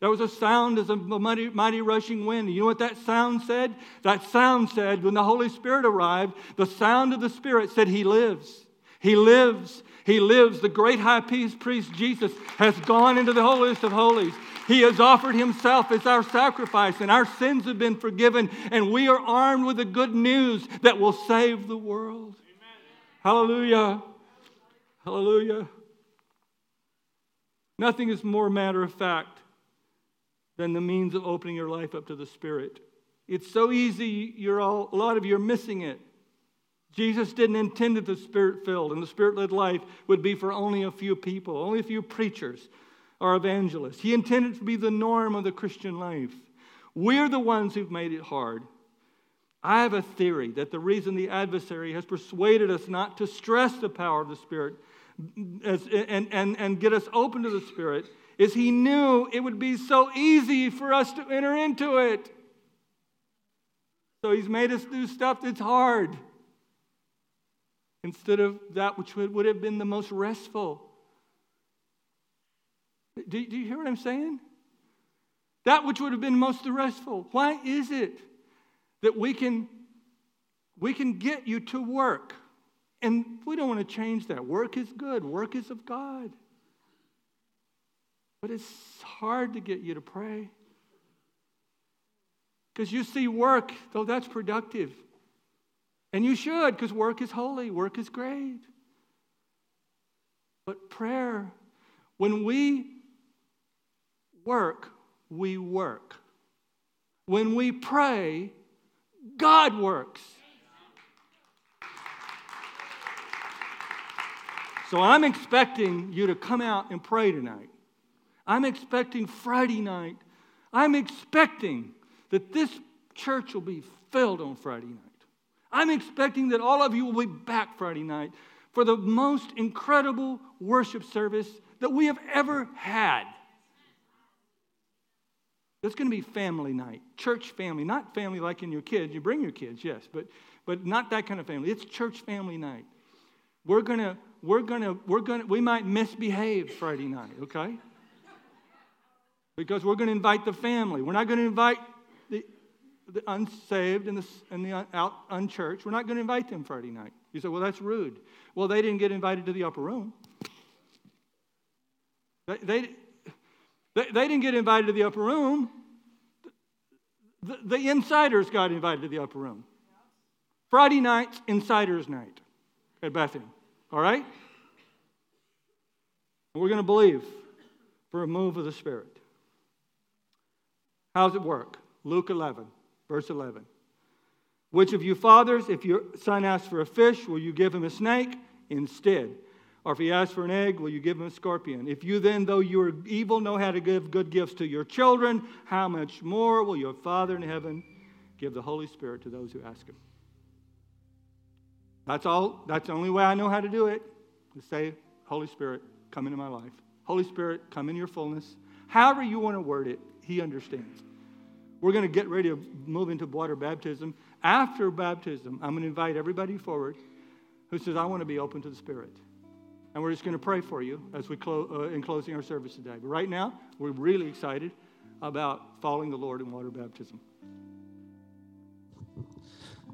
There was a sound as a mighty, mighty rushing wind. You know what that sound said? That sound said, when the Holy Spirit arrived, the sound of the Spirit said, He lives. He lives. He lives. The great high priest Jesus has gone into the holiest of holies. He has offered himself as our sacrifice, and our sins have been forgiven, and we are armed with the good news that will save the world. Amen. Hallelujah. Hallelujah. Nothing is more matter of fact than the means of opening your life up to the Spirit. It's so easy, you're all, a lot of you are missing it. Jesus didn't intend that the Spirit filled and the Spirit led life would be for only a few people, only a few preachers or evangelists. He intended to be the norm of the Christian life. We're the ones who've made it hard. I have a theory that the reason the adversary has persuaded us not to stress the power of the Spirit as, and, and, and get us open to the Spirit is he knew it would be so easy for us to enter into it. So he's made us do stuff that's hard instead of that which would have been the most restful. Do, do you hear what I'm saying? That which would have been most restful. Why is it that we can, we can get you to work? And we don't want to change that. Work is good, work is of God. But it's hard to get you to pray. Because you see work, though that's productive. And you should, because work is holy, work is great. But prayer, when we work, we work. When we pray, God works. So I'm expecting you to come out and pray tonight. I'm expecting Friday night. I'm expecting that this church will be filled on Friday night. I'm expecting that all of you will be back Friday night for the most incredible worship service that we have ever had. It's going to be family night, church family, not family like in your kids. You bring your kids, yes, but, but not that kind of family. It's church family night. We're going to, we're going to, we're going to, we might misbehave Friday night, okay? because we're going to invite the family. We're not going to invite the, the unsaved and the, and the un, out, unchurched. We're not going to invite them Friday night. You say, well, that's rude. Well, they didn't get invited to the upper room. They, they, they, they didn't get invited to the upper room. The, the insiders got invited to the upper room. Friday night's insiders night at Bethany. All right? We're going to believe for a move of the Spirit. How's it work? Luke 11, verse 11. Which of you fathers, if your son asks for a fish, will you give him a snake instead? Or if he asks for an egg, will you give him a scorpion? If you then, though you are evil, know how to give good gifts to your children, how much more will your Father in heaven give the Holy Spirit to those who ask him? That's all. That's the only way I know how to do it. To say, Holy Spirit, come into my life. Holy Spirit, come in your fullness. However you want to word it, he understands. We're going to get ready to move into water baptism. After baptism, I'm going to invite everybody forward who says, I want to be open to the Spirit. And we're just going to pray for you as we close uh, in closing our service today. But right now, we're really excited about following the Lord in water baptism.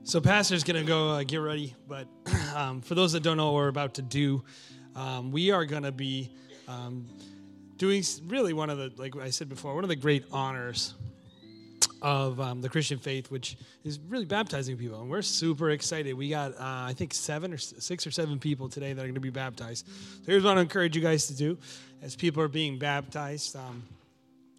So, Pastor's going to go uh, get ready. But um, for those that don't know what we're about to do, um, we are going to be um, doing really one of the, like I said before, one of the great honors of um, the Christian faith, which is really baptizing people. And we're super excited. We got, uh, I think, seven or six or seven people today that are going to be baptized. So here's what I encourage you guys to do as people are being baptized. Um,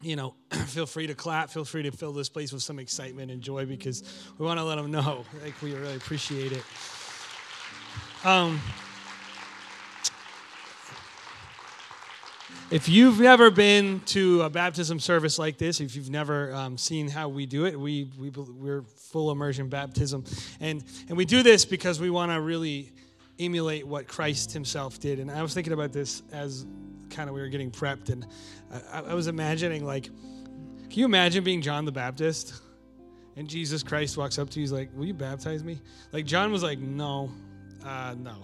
you know, feel free to clap. Feel free to fill this place with some excitement and joy because we want to let them know, like, we really appreciate it. Um, If you've never been to a baptism service like this, if you've never um, seen how we do it, we, we, we're full immersion baptism. And, and we do this because we want to really emulate what Christ himself did. And I was thinking about this as kind of we were getting prepped. And I, I was imagining, like, can you imagine being John the Baptist? And Jesus Christ walks up to you, he's like, Will you baptize me? Like, John was like, No. uh, no.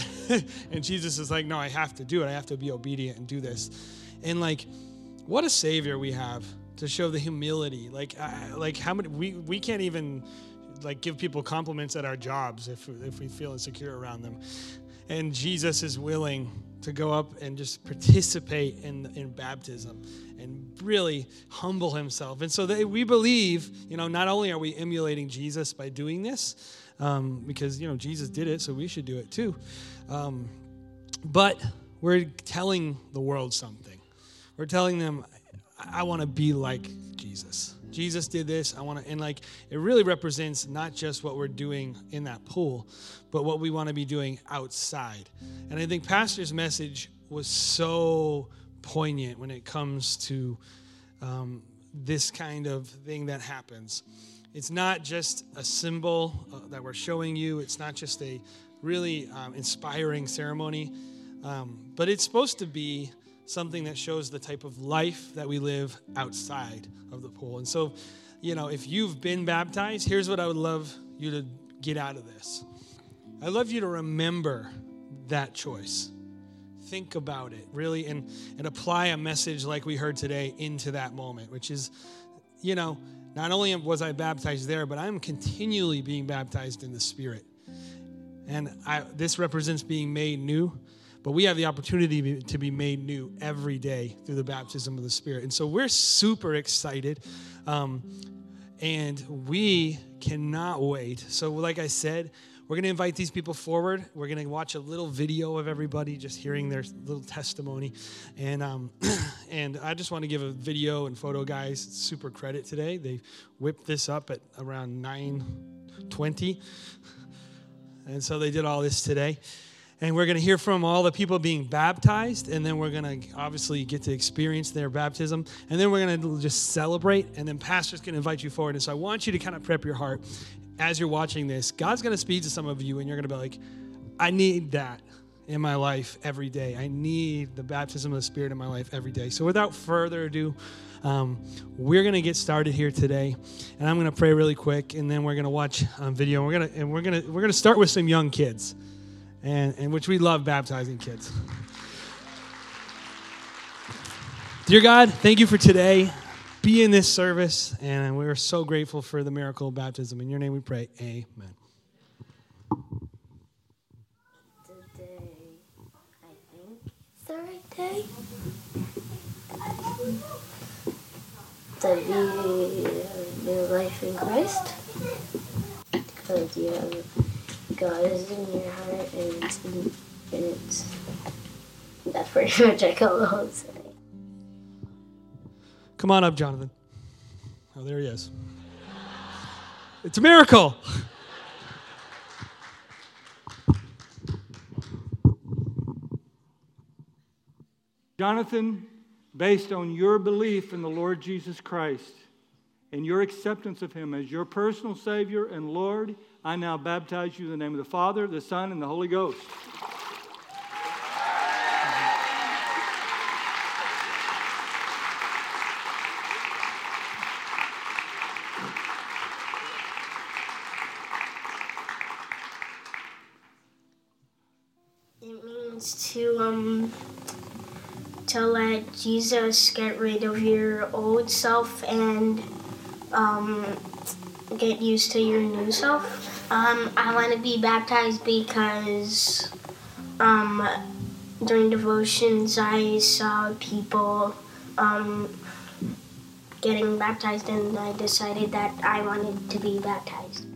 and Jesus is like, no, I have to do it. I have to be obedient and do this. And like, what a savior we have to show the humility. Like, uh, like how many we we can't even like give people compliments at our jobs if if we feel insecure around them. And Jesus is willing to go up and just participate in in baptism and really humble himself. And so they, we believe, you know, not only are we emulating Jesus by doing this, um, because you know Jesus did it, so we should do it too. Um, but we're telling the world something. We're telling them, I want to be like Jesus. Jesus did this. I want to, and like, it really represents not just what we're doing in that pool, but what we want to be doing outside. And I think Pastor's message was so poignant when it comes to um, this kind of thing that happens. It's not just a symbol uh, that we're showing you, it's not just a really um, inspiring ceremony, um, but it's supposed to be something that shows the type of life that we live outside of the pool. And so, you know, if you've been baptized, here's what I would love you to get out of this. I'd love you to remember that choice. Think about it, really, and, and apply a message like we heard today into that moment, which is, you know, not only was I baptized there, but I'm continually being baptized in the Spirit. And I, this represents being made new, but we have the opportunity to be made new every day through the baptism of the Spirit. And so we're super excited. Um, and we cannot wait. So, like I said, we're going to invite these people forward. We're going to watch a little video of everybody just hearing their little testimony. And, um, and I just want to give a video and photo guys super credit today. They whipped this up at around 9.20. And so they did all this today. And we're going to hear from all the people being baptized, and then we're going to obviously get to experience their baptism. And then we're going to just celebrate, and then pastors can invite you forward. And so I want you to kind of prep your heart as you're watching this, God's going to speak to some of you, and you're going to be like, I need that in my life every day. I need the baptism of the Spirit in my life every day. So, without further ado, um, we're going to get started here today, and I'm going to pray really quick, and then we're going to watch um, video. We're going to and we're going to we're going to start with some young kids, and and which we love baptizing kids. Dear God, thank you for today be in this service, and we're so grateful for the miracle of baptism. In your name we pray. Amen. Today, I think the right day. To be new life in Christ. Because you have God is in your heart, and and it's that's pretty much I can say. Come on up, Jonathan. Oh, there he is. It's a miracle. Jonathan, based on your belief in the Lord Jesus Christ and your acceptance of him as your personal Savior and Lord, I now baptize you in the name of the Father, the Son, and the Holy Ghost. Jesus get rid of your old self and um, get used to your new self. Um, I want to be baptized because um, during devotions I saw people um, getting baptized and I decided that I wanted to be baptized.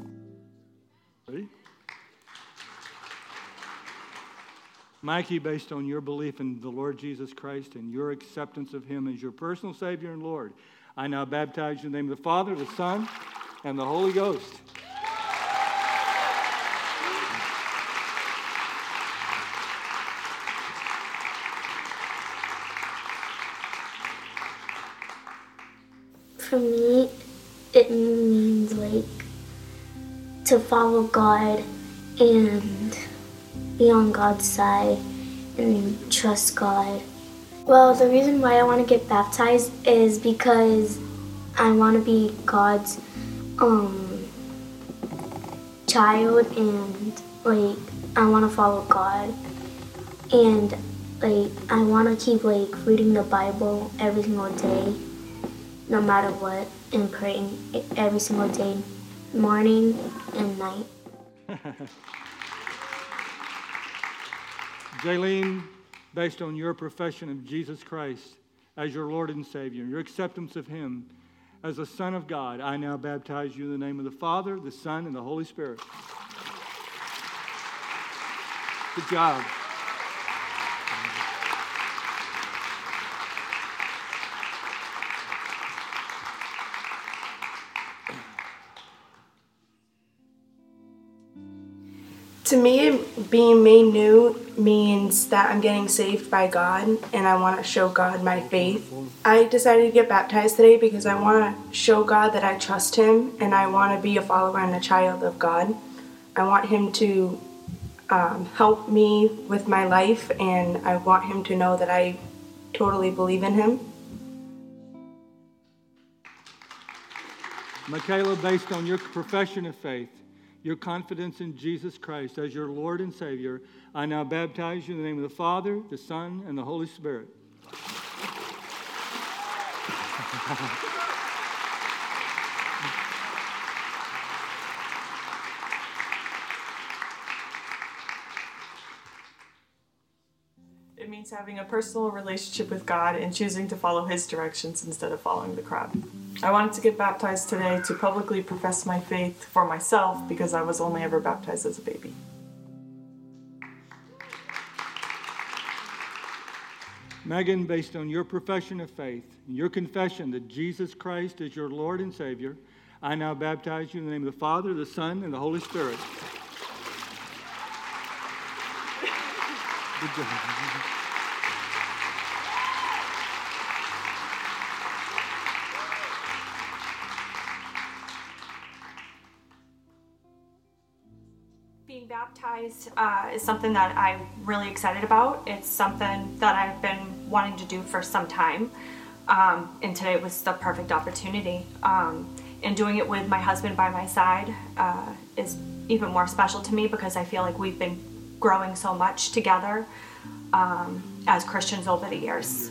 Mikey, based on your belief in the Lord Jesus Christ and your acceptance of Him as your personal Savior and Lord, I now baptize you in the name of the Father, the Son, and the Holy Ghost. For me, it means like to follow God and be on God's side and trust God. Well, the reason why I want to get baptized is because I want to be God's um, child and like I want to follow God and like I want to keep like reading the Bible every single day no matter what and praying every single day morning and night. Jaylene, based on your profession of Jesus Christ as your Lord and Savior, your acceptance of Him as the Son of God, I now baptize you in the name of the Father, the Son, and the Holy Spirit. Good job. To me, being made new means that I'm getting saved by God and I want to show God my faith. I decided to get baptized today because I want to show God that I trust Him and I want to be a follower and a child of God. I want Him to um, help me with my life and I want Him to know that I totally believe in Him. Michaela, based on your profession of faith, your confidence in Jesus Christ as your Lord and Savior, I now baptize you in the name of the Father, the Son, and the Holy Spirit. having a personal relationship with God and choosing to follow His directions instead of following the crowd. I wanted to get baptized today to publicly profess my faith for myself because I was only ever baptized as a baby. Megan, based on your profession of faith your confession that Jesus Christ is your Lord and Savior, I now baptize you in the name of the Father, the Son, and the Holy Spirit. Good job. Baptized uh, is something that I'm really excited about. It's something that I've been wanting to do for some time. Um, and today was the perfect opportunity. Um, and doing it with my husband by my side uh, is even more special to me because I feel like we've been growing so much together um, as Christians over the years.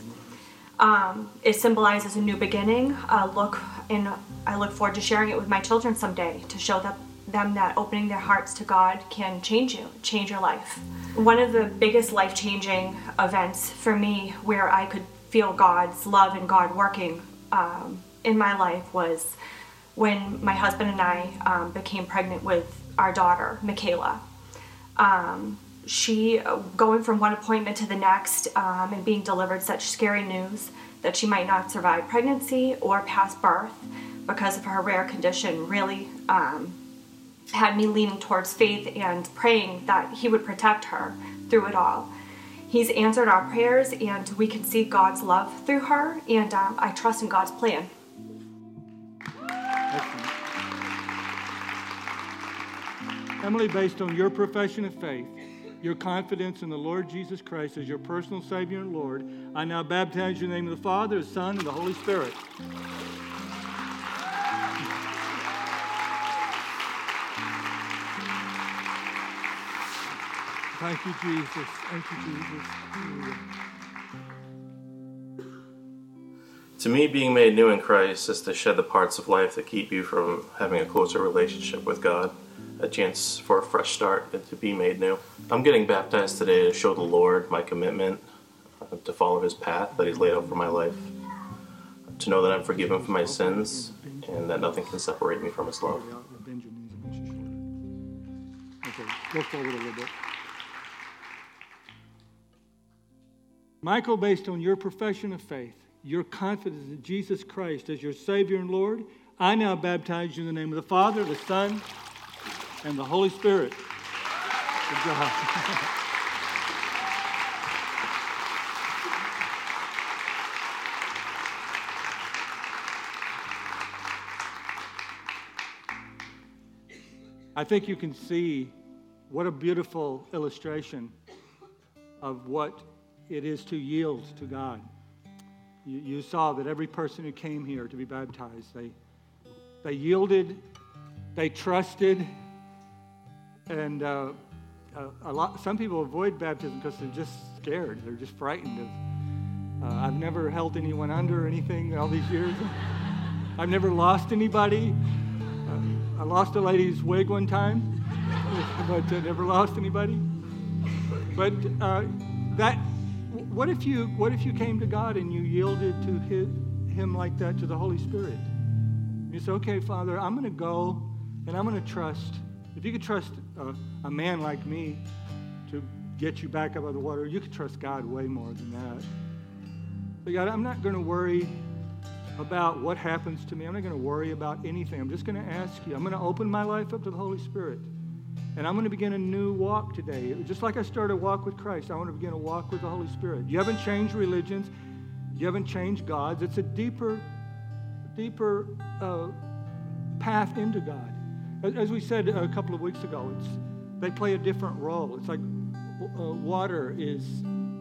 Um, it symbolizes a new beginning. Uh, look, and I look forward to sharing it with my children someday to show that, them that opening their hearts to God can change you, change your life. One of the biggest life changing events for me where I could feel God's love and God working um, in my life was when my husband and I um, became pregnant with our daughter, Michaela. Um, she going from one appointment to the next um, and being delivered such scary news that she might not survive pregnancy or past birth because of her rare condition really um, had me leaning towards faith and praying that he would protect her through it all he's answered our prayers and we can see god's love through her and um, i trust in god's plan. Emily, based on your profession of faith, your confidence in the Lord Jesus Christ as your personal Savior and Lord, I now baptize you in the name of the Father, the Son, and the Holy Spirit. Thank you, Jesus. Thank you, Jesus. Hallelujah. To me, being made new in Christ is to shed the parts of life that keep you from having a closer relationship with God, a chance for a fresh start and to be made new. I'm getting baptized today to show the Lord my commitment to follow His path that He's laid out for my life, to know that I'm forgiven for my sins and that nothing can separate me from His love. Bend your knees against your shoulder. Okay, go forward a little bit. Michael, based on your profession of faith, your confidence in Jesus Christ as your Savior and Lord, I now baptize you in the name of the Father, the Son, and the Holy Spirit. Good job. I think you can see what a beautiful illustration of what it is to yield to God. You, you saw that every person who came here to be baptized, they, they yielded, they trusted, and uh, a, a, lot. Some people avoid baptism because they're just scared. They're just frightened of. Uh, I've never held anyone under or anything all these years. I've never lost anybody. Uh, I lost a lady's wig one time, but uh, never lost anybody. But uh, that, what if you, what if you came to God and you yielded to his, Him like that to the Holy Spirit? You say, okay, Father, I'm going to go and I'm going to trust. If you could trust a, a man like me to get you back up out of the water, you could trust God way more than that. But God, I'm not going to worry about what happens to me. I'm not going to worry about anything. I'm just going to ask you. I'm going to open my life up to the Holy Spirit. And I'm going to begin a new walk today. Just like I started a walk with Christ, I want to begin a walk with the Holy Spirit. You haven't changed religions, you haven't changed gods. It's a deeper, deeper uh, path into God. As we said a couple of weeks ago, it's, they play a different role. It's like uh, water is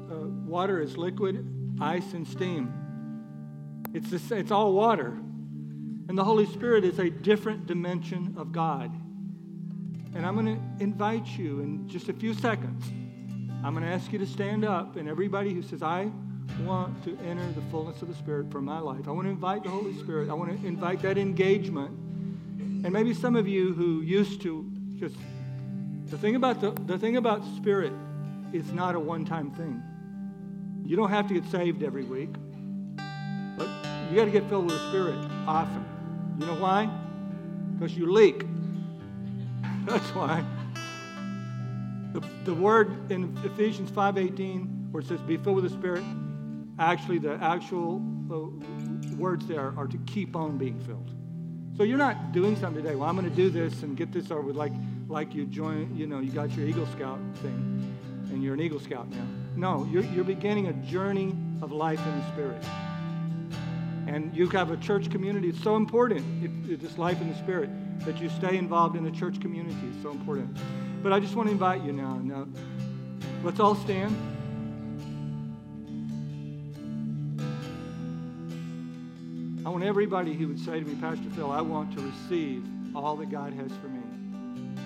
uh, water is liquid, ice and steam. It's, the, it's all water. And the Holy Spirit is a different dimension of God. And I'm going to invite you in just a few seconds. I'm going to ask you to stand up, and everybody who says, I want to enter the fullness of the Spirit for my life, I want to invite the Holy Spirit. I want to invite that engagement. And maybe some of you who used to just, the thing about the, the thing about Spirit is not a one time thing. You don't have to get saved every week, but you got to get filled with the Spirit often. You know why? Because you leak. That's why. The, the word in Ephesians 5.18 where it says be filled with the Spirit, actually the actual words there are to keep on being filled. So you're not doing something today. Well, I'm going to do this and get this over with like, like you join, you know, you got your Eagle Scout thing and you're an Eagle Scout now. No, you're, you're beginning a journey of life in the Spirit. And you have a church community. It's so important, it, it, this life in the Spirit that you stay involved in the church community is so important. But I just want to invite you now. Now, let's all stand. I want everybody who would say to me, Pastor Phil, I want to receive all that God has for me.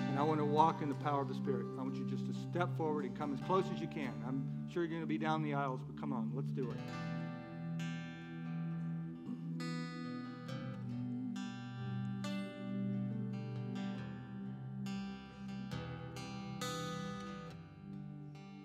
And I want to walk in the power of the Spirit. I want you just to step forward and come as close as you can. I'm sure you're going to be down the aisles, but come on, let's do it.